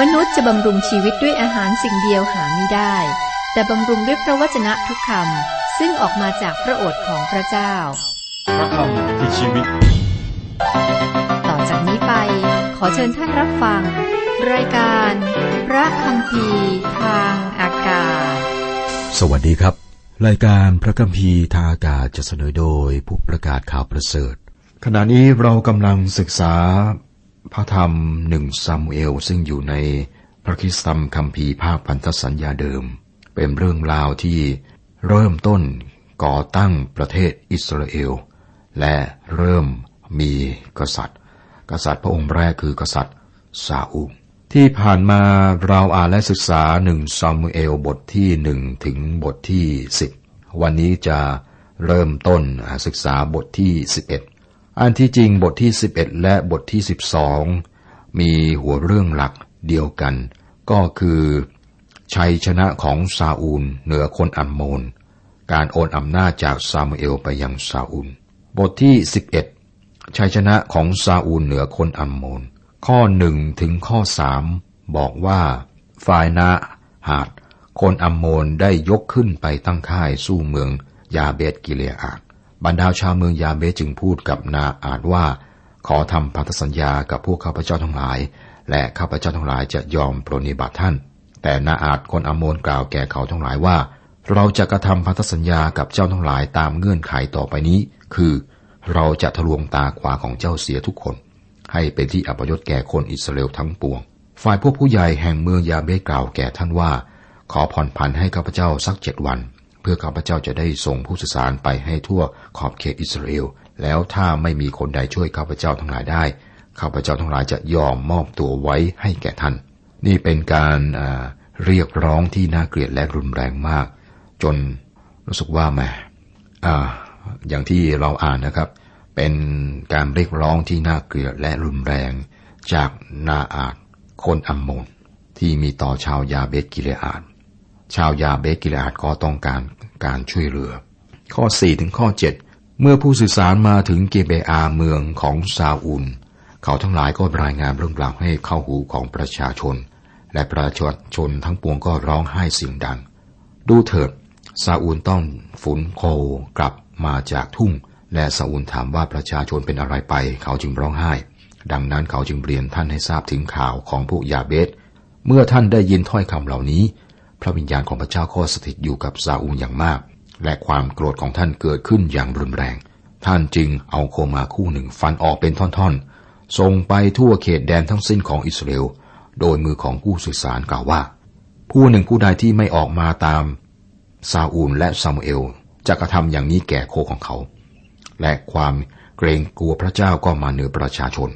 มนุษย์จะบำรุงชีวิตด้วยอาหารสิ่งเดียวหาไม่ได้ แต่บำรุงด้วยพระวจนะทุกคำซึ่งออกมาจากพระโอษฐ์ของพระเจ้า พระคำคือชีวิต ต่อจากนี้ไป ขอเชิญท่านรับฟัง รายการ พระคำพีทางอากาศ สวัสดีครับ รายการพระคัมภีร์ทางอากาศจะเสนอโดยผู้ประกาศข่าวประเสริฐ ขณะนี้เรากำลังศึกษา พระธรรมหนึ่งซามูเอลซึ่งอยู่ในพระคริสตธรรมคัมภีร์ภาคพันธสัญญาเดิม เป็นเรื่องราวที่เริ่มต้นก่อตั้งประเทศอิสราเอล และเริ่มมีกษัตริย์ กษัตริย์พระองค์แรกคือกษัตริย์ซาอูที่ผ่านมาเราอ่านและศึกษาหนึ่งซามูเอลบทที่หนึ่งถึงบทที่สิบวันนี้จะเริ่มต้นศึกษาบทที่สิบเอ็ด อันที่จริงบทที่สิบเอ็ดและบทที่สิบสองมีหัวเรื่องหลักเดียวกัน ก็คือชัยชนะของซาอูลเหนือคนอัมโมน การโอนอำนาจจากซามูเอลไปยังซาอูล บทที่สิบเอ็ดชัยชนะของซาอูลเหนือคนอัมโมน ข้อหนึ่งถึงข้อสามบอกว่า ฝ่ายนาหาด คนอัมโมนได้ยกขึ้นไปตั้งค่ายสู้เมืองยาเบตกิเลอาด บรรดาชาวเมืองยาเบจึงพูดกับนาอาดว่า ขอทำพันธสัญญากับพวกข้าพเจ้าทั้งหลาย และข้าพเจ้าทั้งหลายจะยอมปรนนิบัติท่าน แต่นาอาดคนอมโมนกล่าวแก่เขาทั้งหลายว่า เราจะกระทำพันธสัญญากับเจ้าทั้งหลายตามเงื่อนไขต่อไปนี้ คือ เราจะทะลวงตาขวาของเจ้าเสียทุกคน ให้เป็นที่อัปยศแก่คนอิสราเอลทั้งปวง ฝ่ายพวกผู้ใหญ่แห่งเมืองยาเบกล่าวแก่ท่านว่า ขอผ่อนผันให้ข้าพเจ้าสักเจ็ดวัน พื่อข้าพเจ้าจะได้ส่งผู้สื่อสารไปให้ทั่วขอบเขตอิสราเอล แล้วถ้าไม่มีคนใดช่วยข้าพเจ้าทั้งหลายได้ ข้าพเจ้าทั้งหลายจะยอมมอบตัวไว้ให้แก่ท่าน นี่เป็นการเรียกร้องที่น่าเกลียดและรุนแรงมาก จนรู้สึกว่าแหมออย่างที่เราอ่านนะครับ เป็นการเรียกร้องที่น่าเกลียดและรุนแรง จากนาอาดคนอัมโมนที่มีต่อชาวยาเบตกิเลอาด ชาวยาเบกิเลอาดก็ต้องการการช่วยเหลือ ข้อ 4 ถึงข้อ 7 เมื่อผู้สื่อสารมาถึงเกเบอาเมืองของซาอุล เขาทั้งหลายก็รายงานเรื่องราวให้เข้าหูของประชาชน และประชาชนทั้งปวงก็ร้องไห้เสียงดัง ดูเถิดซาอูลต้องฝุนโคกลับมาจากทุ่ง และซาอูลถามว่าประชาชนเป็นอะไรไป เขาจึงร้องไห้ ดังนั้นเขาจึงเรียนท่านให้ทราบถึงข่าวของพวกยาเบสเมื่อท่านได้ยินถ้อยคำเหล่านี้ พระวิญญาณของพระเจ้าก็สถิตอยู่กับซาอูลอย่างมาก และความโกรธของท่านเกิดขึ้นอย่างรุนแรง ท่านจึงเอาโคมาคู่หนึ่งฟันออกเป็นท่อนๆ ส่งไปทั่วเขตแดนทั้งสิ้นของอิสราเอล โดยมือของผู้สื่อสารกล่าวว่า ผู้หนึ่งผู้ใดที่ไม่ออกมาตามซาอูลและซามูเอลจะกระทำอย่างนี้แก่โคของเขา และความเกรงกลัวพระเจ้าก็มาเหนือประชาชน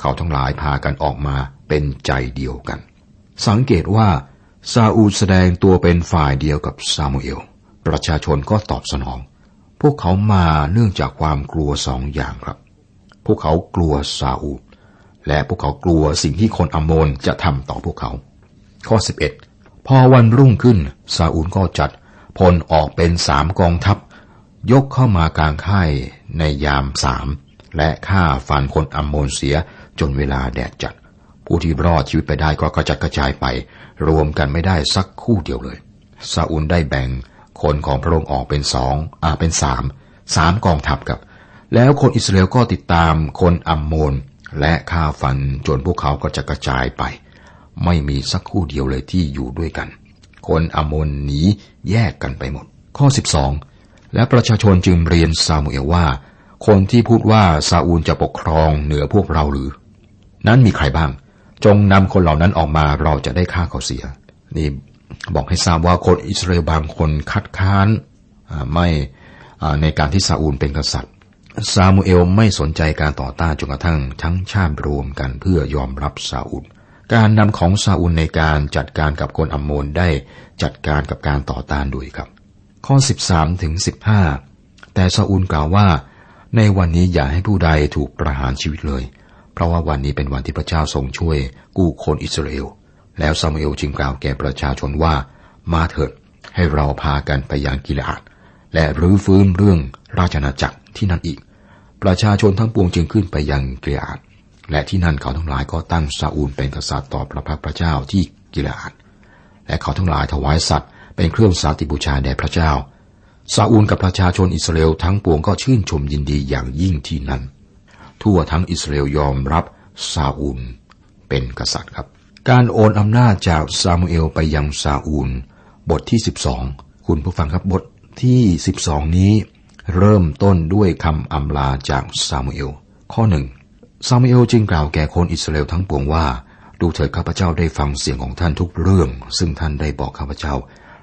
เขาทั้งหลายพากันออกมาเป็นใจเดียวกัน สังเกตว่า ซาอูลแสดงตัวเป็นฝ่ายเดียวกับซามูเอล ประชาชนก็ตอบสนอง พวกเขามาเนื่องจากความกลัวสองอย่างครับ พวกเขากลัวซาอูล และพวกเขากลัวสิ่งที่คนอัมโมนจะทำต่อพวกเขา ข้อ 11 พอวันรุ่งขึ้นซาอูลก็จัดพลออกเป็นสามกองทัพ ยกเข้ามากลางค่ายในยามสามและฆ่าฟันคนอัมโมนเสียจนเวลาแดดจัด ผู้ที่รอดชีวิตไปได้ก็กระจัดกระจายไป รวมกันไม่ได้สักคู่เดียวเลยซาอุลได้แบ่งคนของพระองค์ออกเป็นสองอ่าเป็นสามสามกองทัพกับ แล้วคนอิสราเอลก็ติดตามคนอัมโมนและฆ่าฟันจนพวกเขาก็จะกระจายไป ไม่มีสักคู่เดียวเลยที่อยู่ด้วยกัน คนอัมโมนหนีแยกกันไปหมด ข้อ 12 และประชาชนจึงเรียนซามูเอลว่า คนที่พูดว่าซาอูลจะปกครองเหนือพวกเราหรือ นั้นมีใครบ้าง จงนำคนเหล่านั้นออกมาเราจะได้ฆ่าเขาเสีย นี่บอกให้ทราบว่าคนอิสราเอลบางคนคัดค้านไม่ในการที่ซาอูลเป็นกษัตริย์ซามูเอลไม่สนใจการต่อต้านจนกระทั่งทั้งชาติรวมกันเพื่อยอมรับซาอูล การนำของซาอูลในการจัดการกับคนอัมโมนได้จัดการกับการต่อต้านด้วยครับ ข้อ 13ถึง15 แต่ซาอูลกล่าวว่า ในวันนี้อย่าให้ผู้ใดถูกประหารชีวิตเลย เพราะว่าวันนี้เป็นวันที่พระเจ้าทรงช่วยกู้คนอิสราเอล แล้วซามูเอลจึงกล่าวแก่ประชาชนว่า มาเถิดให้เราพากันไปยังกิเลอาดและรื้อฟื้นเรื่องราชนาจักรที่นั่นอีก ประชาชนทั้งปวงจึงขึ้นไปยังกิเลอาดและที่นั่นเขาทั้งหลายก็ตั้งซาอูลเป็นกษัตริย์ต่อพระพักพระเจ้าที่กิลาดและเขาทั้งหลายถวายสัตว์เป็นเครื่องสาติบูชาแด่พระเจ้าซาอูลกับประชาชนอิสราเอลทั้งปวงก็ชื่นชมยินดีอย่างยิ่งที่นั่น ทั่วทั้งอิสราเอลยอมรับซาอูล เป็นกษัตริย์ครับ การโอนอำนาจจากซามูเอลไปยังซาอูล บทที่ 12 คุณผู้ฟังครับบทที่ 12 นี้ เริ่มต้นด้วยคำอำลาจากซามูเอล ข้อหนึ่งซามูเอลจึงกล่าวแก่คนอิสราเอลทั้งปวงว่า ดูเถิดข้าพเจ้าได้ฟังเสียงของท่านทุกเรื่อง ซึ่งท่านได้บอกข้าพเจ้า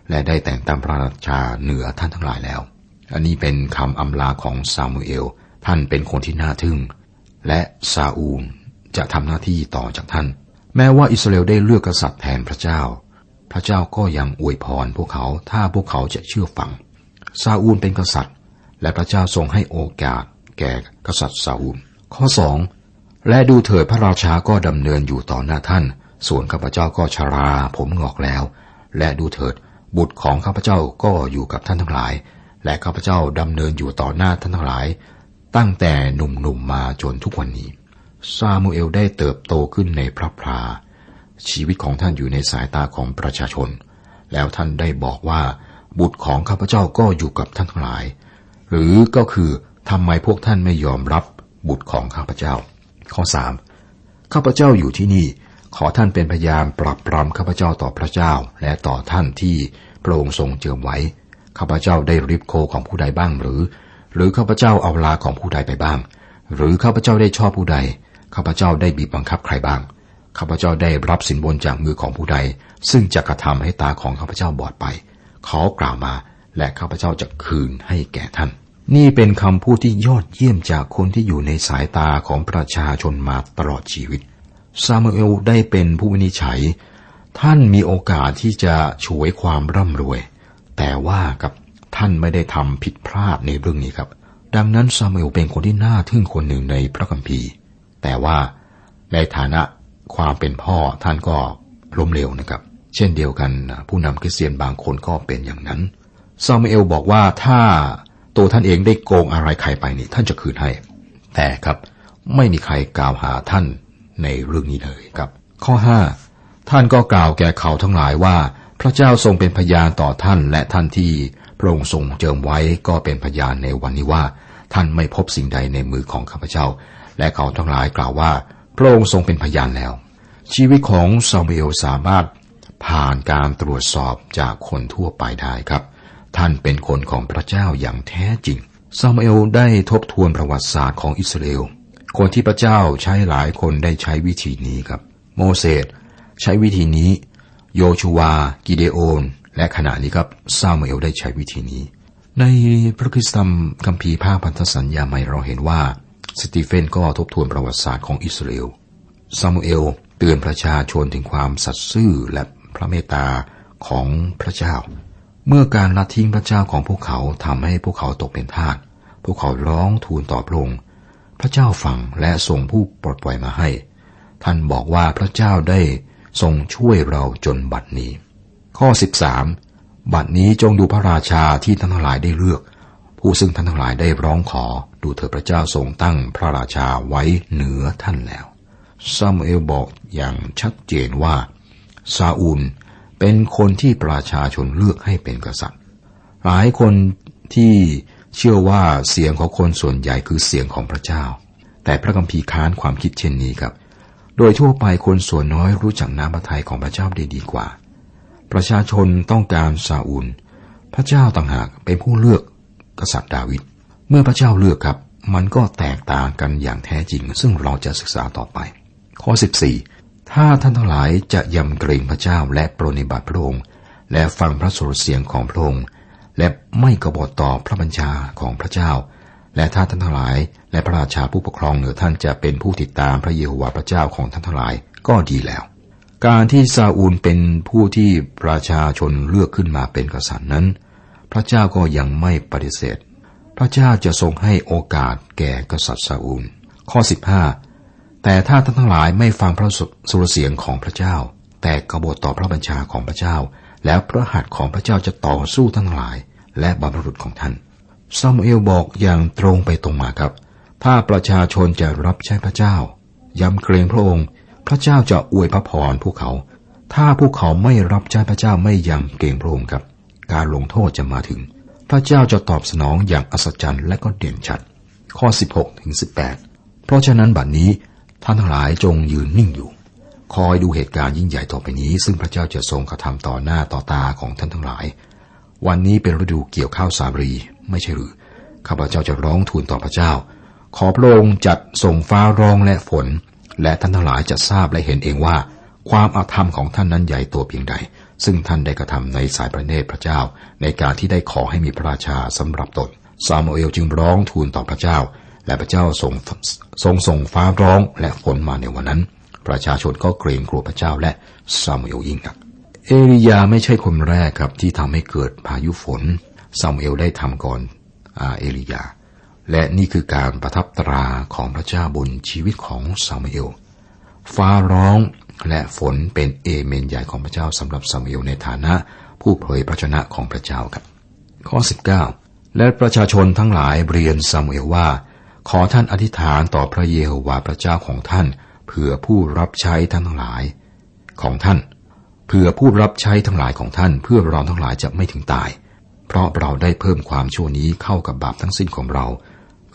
และได้แต่งตั้งพระราชาเหนือท่านทั้งหลายแล้ว อันนี้เป็นคำอำลาของซามูเอล ท่านเป็นคนที่น่าทึ่ง และซาอูลจะทำหน้าที่ต่อจากท่าน แม้ว่าอิสราเอลได้เลือกกษัตริย์แทนพระเจ้า พระเจ้าก็ยังอวยพรพวกเขาถ้าพวกเขาจะเชื่อฟัง ซาอูลเป็นกษัตริย์ และพระเจ้าทรงให้โอกาส แก่กษัตริย์ซาอูล ข้อสองและดูเถิดพระราชาก็ดำเนินอยู่ต่อหน้าท่าน ส่วนข้าพเจ้าก็ชราผมงอกแล้ว และดูเถิดบุตรของข้าพเจ้าก็อยู่กับท่านทั้งหลาย และข้าพเจ้าดำเนินอยู่ต่อหน้าท่านทั้งหลาย ตั้งแต่หนุ่มๆมาจนทุกวันนี้ ซามูเอลได้เติบโตขึ้นในพระพราชีวิตของท่านอยู่ในสายตาของประชาชน แล้วท่านได้บอกว่าบุตรของข้าพเจ้าก็อยู่กับท่านทั้งหลาย หรือก็คือทำไมพวกท่านไม่ยอมรับบุตรของข้าพเจ้า ข้อสามข้าพเจ้าอยู่ที่นี่ ขอท่านเป็นพยานปรับปรามข้าพเจ้าต่อพระเจ้า และต่อท่านที่พระองค์ทรงเจิมไว้ข้าพเจ้าได้ริบโคของผู้ใดบ้างหรือ หรือข้าพเจ้าเอาลาของผู้ใดไปบ้าง หรือข้าพเจ้าได้ชอบผู้ใด ข้าพเจ้าได้บีบบังคับใครบ้าง ข้าพเจ้าได้รับสินบนจากมือของผู้ใด ซึ่งจะกระทำให้ตาของข้าพเจ้าบอดไปขอกล่าวมาและข้าพเจ้าจะคืนให้แก่ท่าน นี่เป็นคำพูดที่ยอดเยี่ยมจากคนที่อยู่ในสายตาของประชาชนมาตลอดชีวิต ซามูเอลได้เป็นผู้วินิจฉัย ท่านมีโอกาสที่จะฉวยความร่ำรวย แต่ว่ากับ ท่านไม่ได้ทำผิดพลาดในเรื่องนี้ครับ ดังนั้นซามูเอลเป็นคนที่น่าทึ่งคนหนึ่งในพระคัมภีร์ แต่ว่าในฐานะความเป็นพ่อท่านก็ล้มเหลวนะครับ เช่นเดียวกันผู้นำคริสเตียนบางคนก็เป็นอย่างนั้นซามูเอลบอกว่าถ้าตัวท่านเองได้โกงอะไรใครไปนี่ท่านจะคืนให้ แต่ครับไม่มีใครกล่าวหาท่านในเรื่องนี้เลยครับ ข้อ 5 ท่านก็กล่าวแก่เขาทั้งหลายว่า พระเจ้าทรงเป็นพยานต่อท่านและท่านที่ พระองค์ทรงเจิมไว้ก็เป็นพยานในวันนี้ว่า ท่านไม่พบสิ่งใดในมือของข้าพเจ้า และเขาทั้งหลายกล่าวว่า พระองค์ทรงเป็นพยานแล้ว ชีวิตของซามูเอลสามารถผ่านการตรวจสอบจากคนทั่วไปได้ครับ ท่านเป็นคนของพระเจ้าอย่างแท้จริงซามูเอลได้ทบทวนประวัติศาสตร์ของอิสราเอลคนที่พระเจ้าใช้หลายคนได้ใช้วิธีนี้ครับ โมเสสใช้วิธีนี้ โยชูวา กิเดโอน และขณะนี้ครับซามูเอลได้ใช้วิธีนี้ ในพระคริสตธรรมคัมภีร์ภาคพันธสัญญาใหม่เราเห็นว่า สตีเฟนก็ทบทวนประวัติศาสตร์ของอิสราเอลซามูเอลเตือนประชาชนถึงความสัตย์ซื่อและพระเมตตาของพระเจ้า เมื่อการละทิ้งพระเจ้าของพวกเขาทำให้พวกเขาตกเป็นทาสพวกเขาร้องทูลต่อพระองค์พระเจ้าฟังและส่งผู้ปลดปล่อยมาให้ ท่านบอกว่าพระเจ้าได้ทรงช่วยเราจนบัดนี้ ข้อ 13 บัดนี้จงดูพระราชาที่ท่านทั้งหลายได้เลือก ผู้ซึ่งท่านทั้งหลายได้ร้องขอ ดูเถิดพระเจ้าทรงตั้งพระราชาไว้เหนือท่านแล้วซามูเอลบอกอย่างชัดเจนว่าซาอูลเป็นคนที่ประชาชนเลือกให้เป็นกษัตริย์ หลายคนที่เชื่อว่าเสียงของคนส่วนใหญ่คือเสียงของพระเจ้า แต่พระคัมภีร์ค้านความคิดเช่นนี้ครับ โดยทั่วไปคนส่วนน้อยรู้จักน้ำพระทัยของพระเจ้าได้ดีกว่า ประชาชนต้องการซาอูล พระเจ้าต่างหากเป็นผู้เลือกกษัตริย์ดาวิด เมื่อพระเจ้าเลือกครับ มันก็แตกต่างกันอย่างแท้จริง ซึ่งเราจะศึกษาต่อไป ข้อ 14 ถ้าท่านทั้งหลายจะยำเกรงพระเจ้าและปรนิบัติพระองค์ และฟังพระสุรเสียงของพระองค์ และไม่กบฏต่อพระบัญชาของพระเจ้า และถ้าท่านทั้งหลาย และพระราชาผู้ปกครองเหนือท่านจะเป็นผู้ติดตามพระเยโฮวาห์พระเจ้าของท่านทั้งหลายก็ดีแล้ว การที่ซาอูลเป็นผู้ที่ประชาชนเลือกขึ้นมาเป็นกษัตริย์นั้น พระเจ้าก็ยังไม่ปฏิเสธ พระเจ้าจะทรงให้โอกาสแก่กษัตริย์ซาอูล ข้อ 15 แต่ถ้าท่านทั้งหลายไม่ฟังพระสุรเสียงของพระเจ้า แต่กบฏต่อพระบัญชาของพระเจ้า แล้วพระหัตถ์ของพระเจ้าจะต่อสู้ท่านทั้งหลาย และบรรพบุรุษของท่านซามูเอลบอกอย่างตรงไปตรงมาครับ ถ้าประชาชนจะรับใช้พระเจ้า ยำเกรงพระองค์ พระเจ้าจะอวยพระพรพวกเขา ถ้าพวกเขาไม่รับใช้พระเจ้าไม่ยำเกรงพระองค์ครับ การลงโทษจะมาถึง พระเจ้าจะตอบสนองอย่างอัศจรรย์และก็เด่นชัด ข้อ 16ถึง18 เพราะฉะนั้นบัดนนี้ท่านทั้งหลายจงยืนนิ่งอยู่ คอยดูเหตุการณ์ยิ่งใหญ่ต่อไปนี้ ซึ่งพระเจ้าจะทรงกระทำต่อหน้าต่อตาของท่านทั้งหลาย วันนี้เป็นฤดูเกี่ยวข้าวสารีไม่ใช่หรือข้าพเจ้าจะร้องทูลต่อพระเจ้า ขอพระองค์จัดส่งฟ้าร้องและฝน และท่านทั้งหลายจะทราบและเห็นเองว่า ความอาธรรมของท่านนั้นใหญ่ตัวเพียงใด ซึ่งท่านได้กระทำในสายพระเนตรพระเจ้า ในการที่ได้ขอให้มีพระราชาสำหรับตนซามูเอลจึงร้องทูลต่อพระเจ้า และพระเจ้าทรงทรงส่งฟ้าร้องและฝนมาในวันนั้น ประชาชนก็เกรงกลัวพระเจ้าและซามูเอลยิ่งนัก เอลียาไม่ใช่คนแรกครับที่ทำให้เกิดพายุฝนซามูเอลได้ทำก่อนอเอลียา และนี่คือการประทับตราของพระเจ้าบนชีวิตของซามูเอล ฟ้าร้องและฝนเป็นเอเมนใหญ่ของพระเจ้าสำหรับซามูเอลในฐานะผู้เผยพระชนะของพระเจ้าครับ ข้อ 19 และประชาชนทั้งหลายเรียนซามูเอลว่า ขอท่านอธิษฐานต่อพระเยโฮวาห์พระเจ้าของท่านเผื่อผู้รับใช้ท่านทั้งหลายของท่านเผื่อผู้รับใช้ทั้งหลายของท่าน เพื่อเราทั้งหลายจะไม่ถึงตาย เพราะเราได้เพิ่มความชั่วนี้เข้ากับบาปทั้งสิ้นของเรา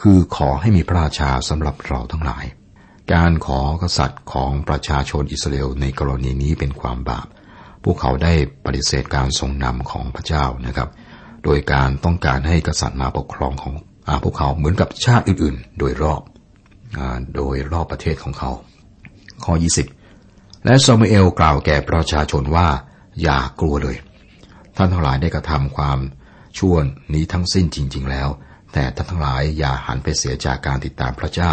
คือขอให้มีพระราชาสำหรับเราทั้งหลาย การขอกษัตริย์ของประชาชนอิสราเอลในกรณีนี้เป็นความบาป พวกเขาได้ปฏิเสธการทรงนำของพระเจ้านะครับ โดยการต้องการให้กษัตริย์มาปกครองของอพวกเขาเหมือนกับชาติอื่นๆ โดยรอบอโดยรอบประเทศของเขา ข้อ 20 และซามูเอลกล่าวแก่ประชาชนว่าอย่ากลัวเลย ท่านทั้งหลายได้กระทำความชั่วนี้ทั้งสิ้นจริง ๆ แล้ว แต่ท่านทั้งหลายอย่าหันไปเสียจากการติดตามพระเจ้า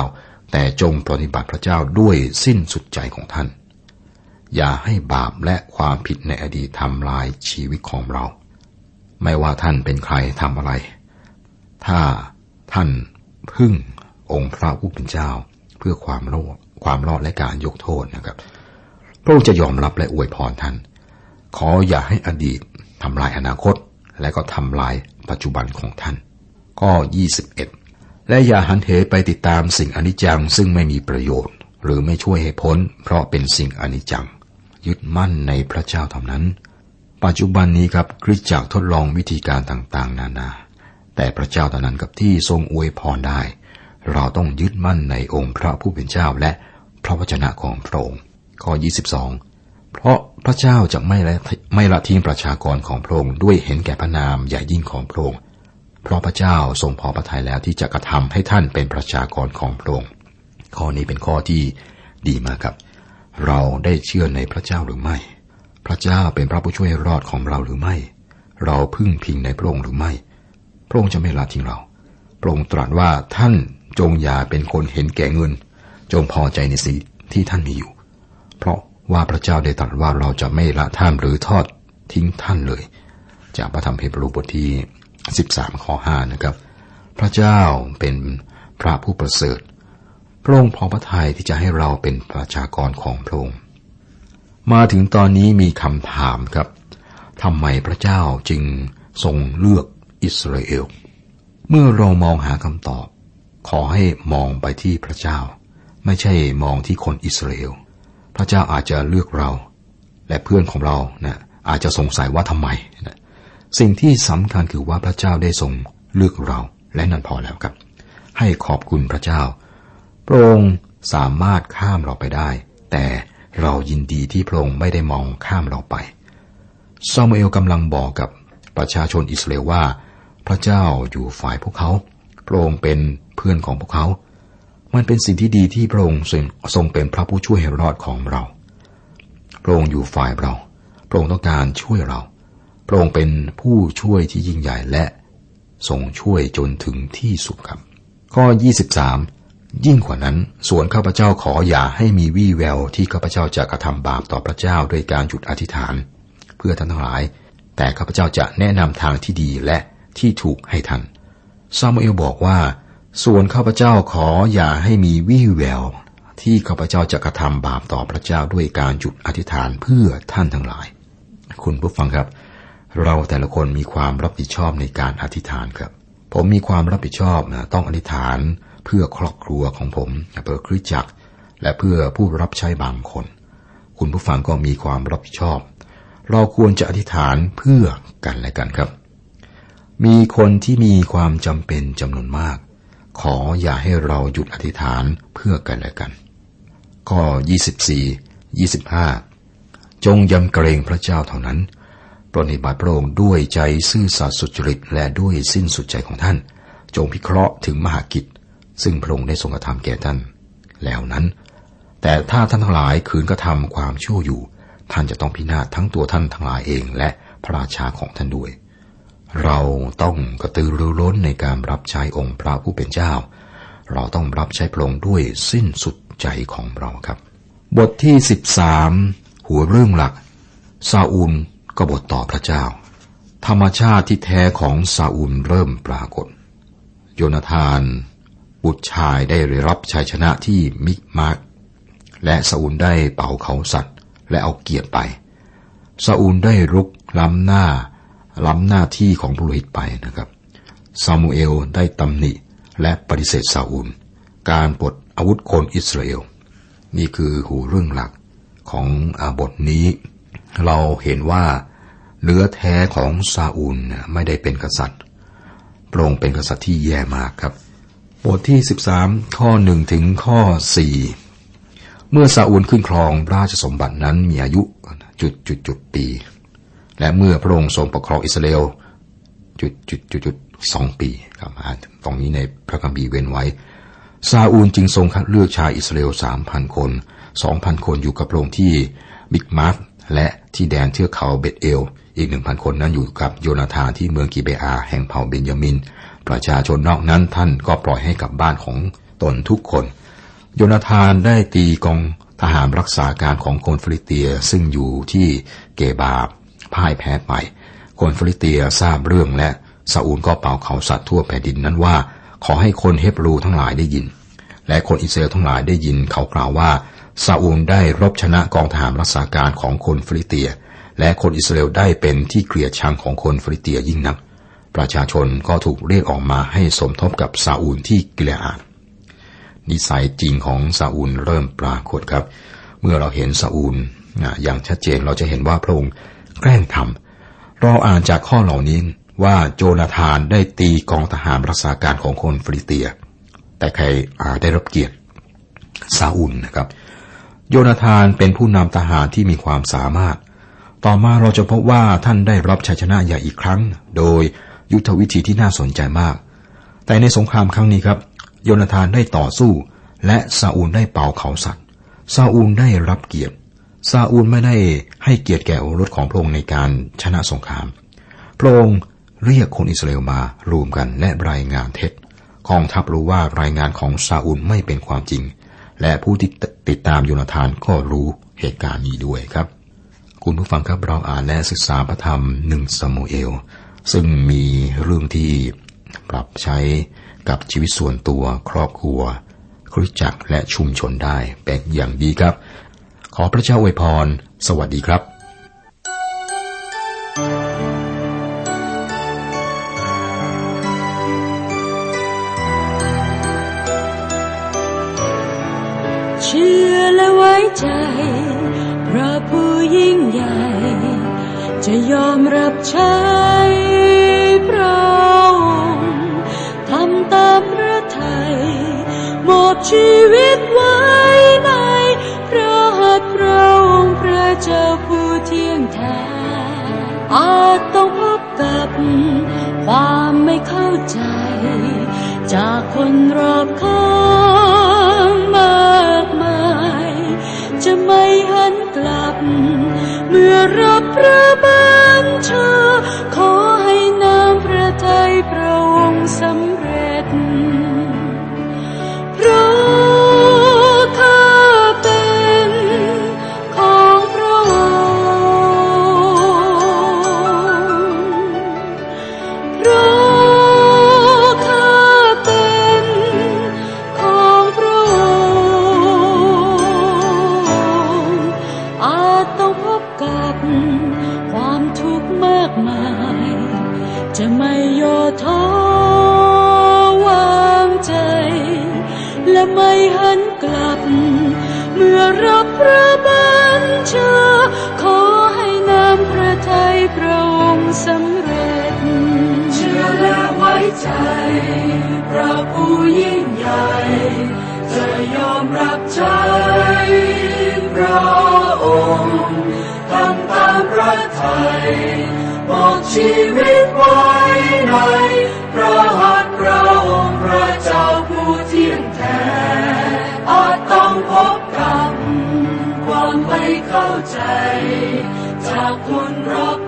แต่จงปฏิบัติพระเจ้าด้วยสิ้นสุดใจของท่าน อย่าให้บาปและความผิดในอดีตทำลายชีวิตของเรา ไม่ว่าท่านเป็นใครทำอะไร ถ้าท่านพึ่งองค์พระผู้เป็นเจ้า เพื่อความรอดความรอดและการยกโทษนะครับ พระองค์จะยอมรับและอวยพรท่าน ขออย่าให้อดีตทำลายอนาคต และก็ทำลายปัจจุบันของท่าน ก็21 และอย่าหันเหไปติดตามสิ่งอนิจจังซึ่งไม่มีประโยชน์ หรือไม่ช่วยให้พ้น เพราะเป็นสิ่งอนิจจัง ยึดมั่นในพระเจ้าเท่านั้น ปัจจุบันนี้ครับคริสตจักรทดลองวิธีการต่างๆ นานา แต่พระเจ้าเท่านั้นกับที่ทรงอวยพรได้ เราต้องยึดมั่นในองค์พระผู้เป็นเจ้าและพระวจนะของพระองค์ข้อ 22 เพราะพระเจ้าจะไม่ละไม่ละทิ้งประชากรของพระองค์ด้วยเห็นแก่พระนามใหญ่ยิ่งของพระองค์ เพราะพระเจ้าทรงพอพระทัยแล้วที่จะกระทำให้ท่านเป็นประชากรของพระองค์ข้อนี้เป็นข้อที่ดีมากครับ เราได้เชื่อในพระเจ้าหรือไม่ พระเจ้าเป็นพระผู้ช่วยรอดของเราหรือไม่ เราพึ่งพิงในพระองค์หรือไม่ พระองค์จะไม่ละทิ้งเรา พระองค์ตรัสว่าท่านจงอย่าเป็นคนเห็นแก่เงิน จงพอใจในสิ่งที่ท่านมีอยู่ เพราะว่าพระเจ้าได้ตรัสว่าเราจะไม่ละท่านหรือทอดทิ้งท่านเลย จากพระธรรมเฮบรูบทที่ 13ข้อ5นะครับ พระเจ้าเป็นพระผู้ประเสริฐ พระองค์พอพระทัยที่จะให้เราเป็นประชากรของพระองค์ มาถึงตอนนี้มีคำถามครับทำไมพระเจ้าจึงทรงเลือกอิสราเอล เมื่อเรามองหาคำตอบ ขอให้มองไปที่พระเจ้า ไม่ใช่มองที่คนอิสราเอล พระเจ้าอาจจะเลือกเรา และเพื่อนของเรานะอาจจะสงสัยว่าทำไมนะ สิ่งที่สำคัญคือว่าพระเจ้าได้ทรงเลือกเราและนั่นพอแล้วครับ ให้ขอบคุณพระเจ้า พระองค์สามารถข้ามเราไปได้ แต่เรายินดีที่พระองค์ไม่ได้มองข้ามเราไปซามูเอลกำลังบอกกับประชาชนอิสราเอลว่า พระเจ้าอยู่ฝ่ายพวกเขา พระองค์เป็นเพื่อนของพวกเขา มันเป็นสิ่งที่ดีที่พระองค์ทรงเป็นพระผู้ช่วยให้รอดของเรา พระองค์อยู่ฝ่ายเรา พระองค์ต้องการช่วยเรา พระองค์เป็นผู้ช่วยที่ยิ่งใหญ่และทรงช่วยจนถึงที่สุดครับ ข้อ 23 ยิ่งกว่านั้น ส่วนข้าพเจ้าขออย่าให้มีวี่แววที่ข้าพเจ้าจะกระทำบาปต่อพระเจ้าโดยการหยุดอธิษฐาน เพื่อท่านทั้งหลาย แต่ข้าพเจ้าจะแนะนำทางที่ดีและที่ถูกให้ท่านซามูเอลบอกว่า ส่วนข้าพเจ้าขออย่าให้มีวี่แววที่ข้าพเจ้าจะกระทำบาปต่อพระเจ้าด้วยการหยุดอธิษฐานเพื่อท่านทั้งหลาย คุณผู้ฟังครับ เราแต่ละคนมีความรับผิดชอบในการอธิษฐานครับ ผมมีความรับผิดชอบนะต้องอธิษฐานเพื่อครอบครัวของผมเพื่อคริสตจักร และเพื่อผู้รับใช้บางคน คุณผู้ฟังก็มีความรับผิดชอบ เราควรจะอธิษฐานเพื่อกันและกันครับ มีคนที่มีความจำเป็นจำนวนมาก ขออย่าให้เราหยุดอธิษฐานเพื่อกันและกัน ข้อ 24 25 จงยำเกรงพระเจ้าเท่านั้น ปรนิบัติพระองค์ด้วยใจซื่อสัตย์สุจริตและด้วยสิ้นสุดใจของท่าน จงพิเคราะห์ถึงมหากิจ ซึ่งพระองค์ได้ทรงกระทำแก่ท่าน แล้วนั้น แต่ถ้าท่านทั้งหลายคืนกระทำความชั่วอยู่ ท่านจะต้องพินาศทั้งตัวท่านทั้งหลายเองและพระราชาของท่านด้วย เราต้องกระตือรือร้นในการรับใช้องค์พระผู้เป็นเจ้า เราต้องรับใช้พระองค์ด้วยสิ้นสุดใจของเราครับ บทที่สิบสามหัวเรื่องหลักซาอูล ก็บทต่อพระเจ้า ธรรมชาติที่แท้ของซาอูลเริ่มปรากฏ โยนาธาน บุตรชายได้รับชัยชนะที่มิกมาร์กและซาอูลได้เป่าเขาสัตว์ และเอาเกียรติไปซาอูลได้รุกล้ำหน้า ล้ำหน้าที่ของบุรุษไปนะครับซามูเอลได้ตำหนิและปฏิเสธซาอูล การปลดอาวุธคนอิสราเอล นี่คือหูเรื่องหลักของอบทนี้ เราเห็นว่าเนื้อแท้ของซาอูลไม่ได้เป็นกษัตริย์พระองค์เป็นกษัตริย์ที่แย่มากครับ บทที่ 13 ข้อหนึ่งถึงข้อ 4 เมื่อซาอูลขึ้นครองราชสมบัตินั้นมีอายุจุดจุดจุดปี และเมื่อพระองค์ทรงปกครองอิสราเอลจุดจุดจุดจุดสองปีครับตรงนี้ในพระคัมภีร์เว้นไว้ ซาอูลจึงทรงคัดเลือกชายอิสราเอลสามพันคนสองพันคนอยู่กับพระองค์ที่มิคมาช และที่แดนเทือกเขาเบตเอล อีกหนึ่งพันคนนั้นอยู่กับโยนาธานที่เมืองกิเบอาแห่งเผ่าเบนยามิน ประชาชนนอกนั้นท่านก็ปล่อยให้กลับบ้านของตนทุกคน โยนาธานได้ตีกองทหารรักษาการของคนฟิลิเตียซึ่งอยู่ที่เกบาพ่ายแพ้ไป คนฟิลิเตียทราบเรื่องและซาอูลก็เป่าเขาสัตว์ทั่วแผ่นดินนั้นว่า ขอให้คนเฮบรูทั้งหลายได้ยิน และคนอิสราเอลทั้งหลายได้ยินเขากล่าวว่า ซาอูลได้รบชนะกองทหารรักษาการของคนฟิลิเตีย และคนอิสราเอลได้เป็นที่เกลียดชังของคนฟิลิเตียยิ่งนัก ประชาชนก็ถูกเรียกออกมาให้สมทบกับซาอูลที่กิเลอาดนิสัยจริงของซาอูลเริ่มปรากฏครับ เมื่อเราเห็นซาอูลอย่างชัดเจนเราจะเห็นว่าพระองค์แกล้งทำเราอ่านจากข้อเหล่านี้ว่าโจนาธานได้ตีกองทหารรักษาการของคนฟิลิเตีย แต่ใครได้รับเกียรติซาอูลนะครับ โยนาธานเป็นผู้นำทหารที่มีความสามารถ ต่อมาเราจะพบว่าท่านได้รับชัยชนะใหญ่อีกครั้ง โดยยุทธวิธีที่น่าสนใจมาก แต่ในสงครามครั้งนี้ครับ โยนาธานได้ต่อสู้ และซาอูลได้เป่าเขาสัตว์ซาอูลได้รับเกียรติซาอูลไม่ได้ให้เกียรติแก่โอรสของพระองค์ในการชนะสงคราม พระองค์เรียกคนอิสราเอลมารวมกันและรายงานเท็จกองทัพรู้ว่ารายงานของซาอูลไม่เป็นความจริง และผู้ที่ติดตามโยนาธานก็รู้เหตุการณ์นี้ด้วยครับ คุณผู้ฟังครับเราอ่านและศึกษาพระธรรมหนึ่งสมุเอล ซึ่งมีเรื่องที่ปรับใช้กับชีวิตส่วนตัวครอบครัวคริสจักรและชุมชนได้เป็นอย่างดีครับ ขอพระเจ้าอวยพร สวัสดีครับ ใจ พระผู้ยิ่งใหญ่ จะยอมรับใช้พระองค์ทำตามพระทัยมอบชีวิตไว้ในพระหัตถ์พระองค์พระเจ้าผู้เที่ยงแท้อาจต้องพบกับความไม่เข้าใจ จากคนรอบข้างมา จะไม่หันกลับ เมื่อรับพระบัญชา ชีวิตไว้ในพระหัตถ์พระองค์พระเจ้าผู้เที่ยงแท้อาจต้องพบกับความไม่เข้าใจ จากคนรอบ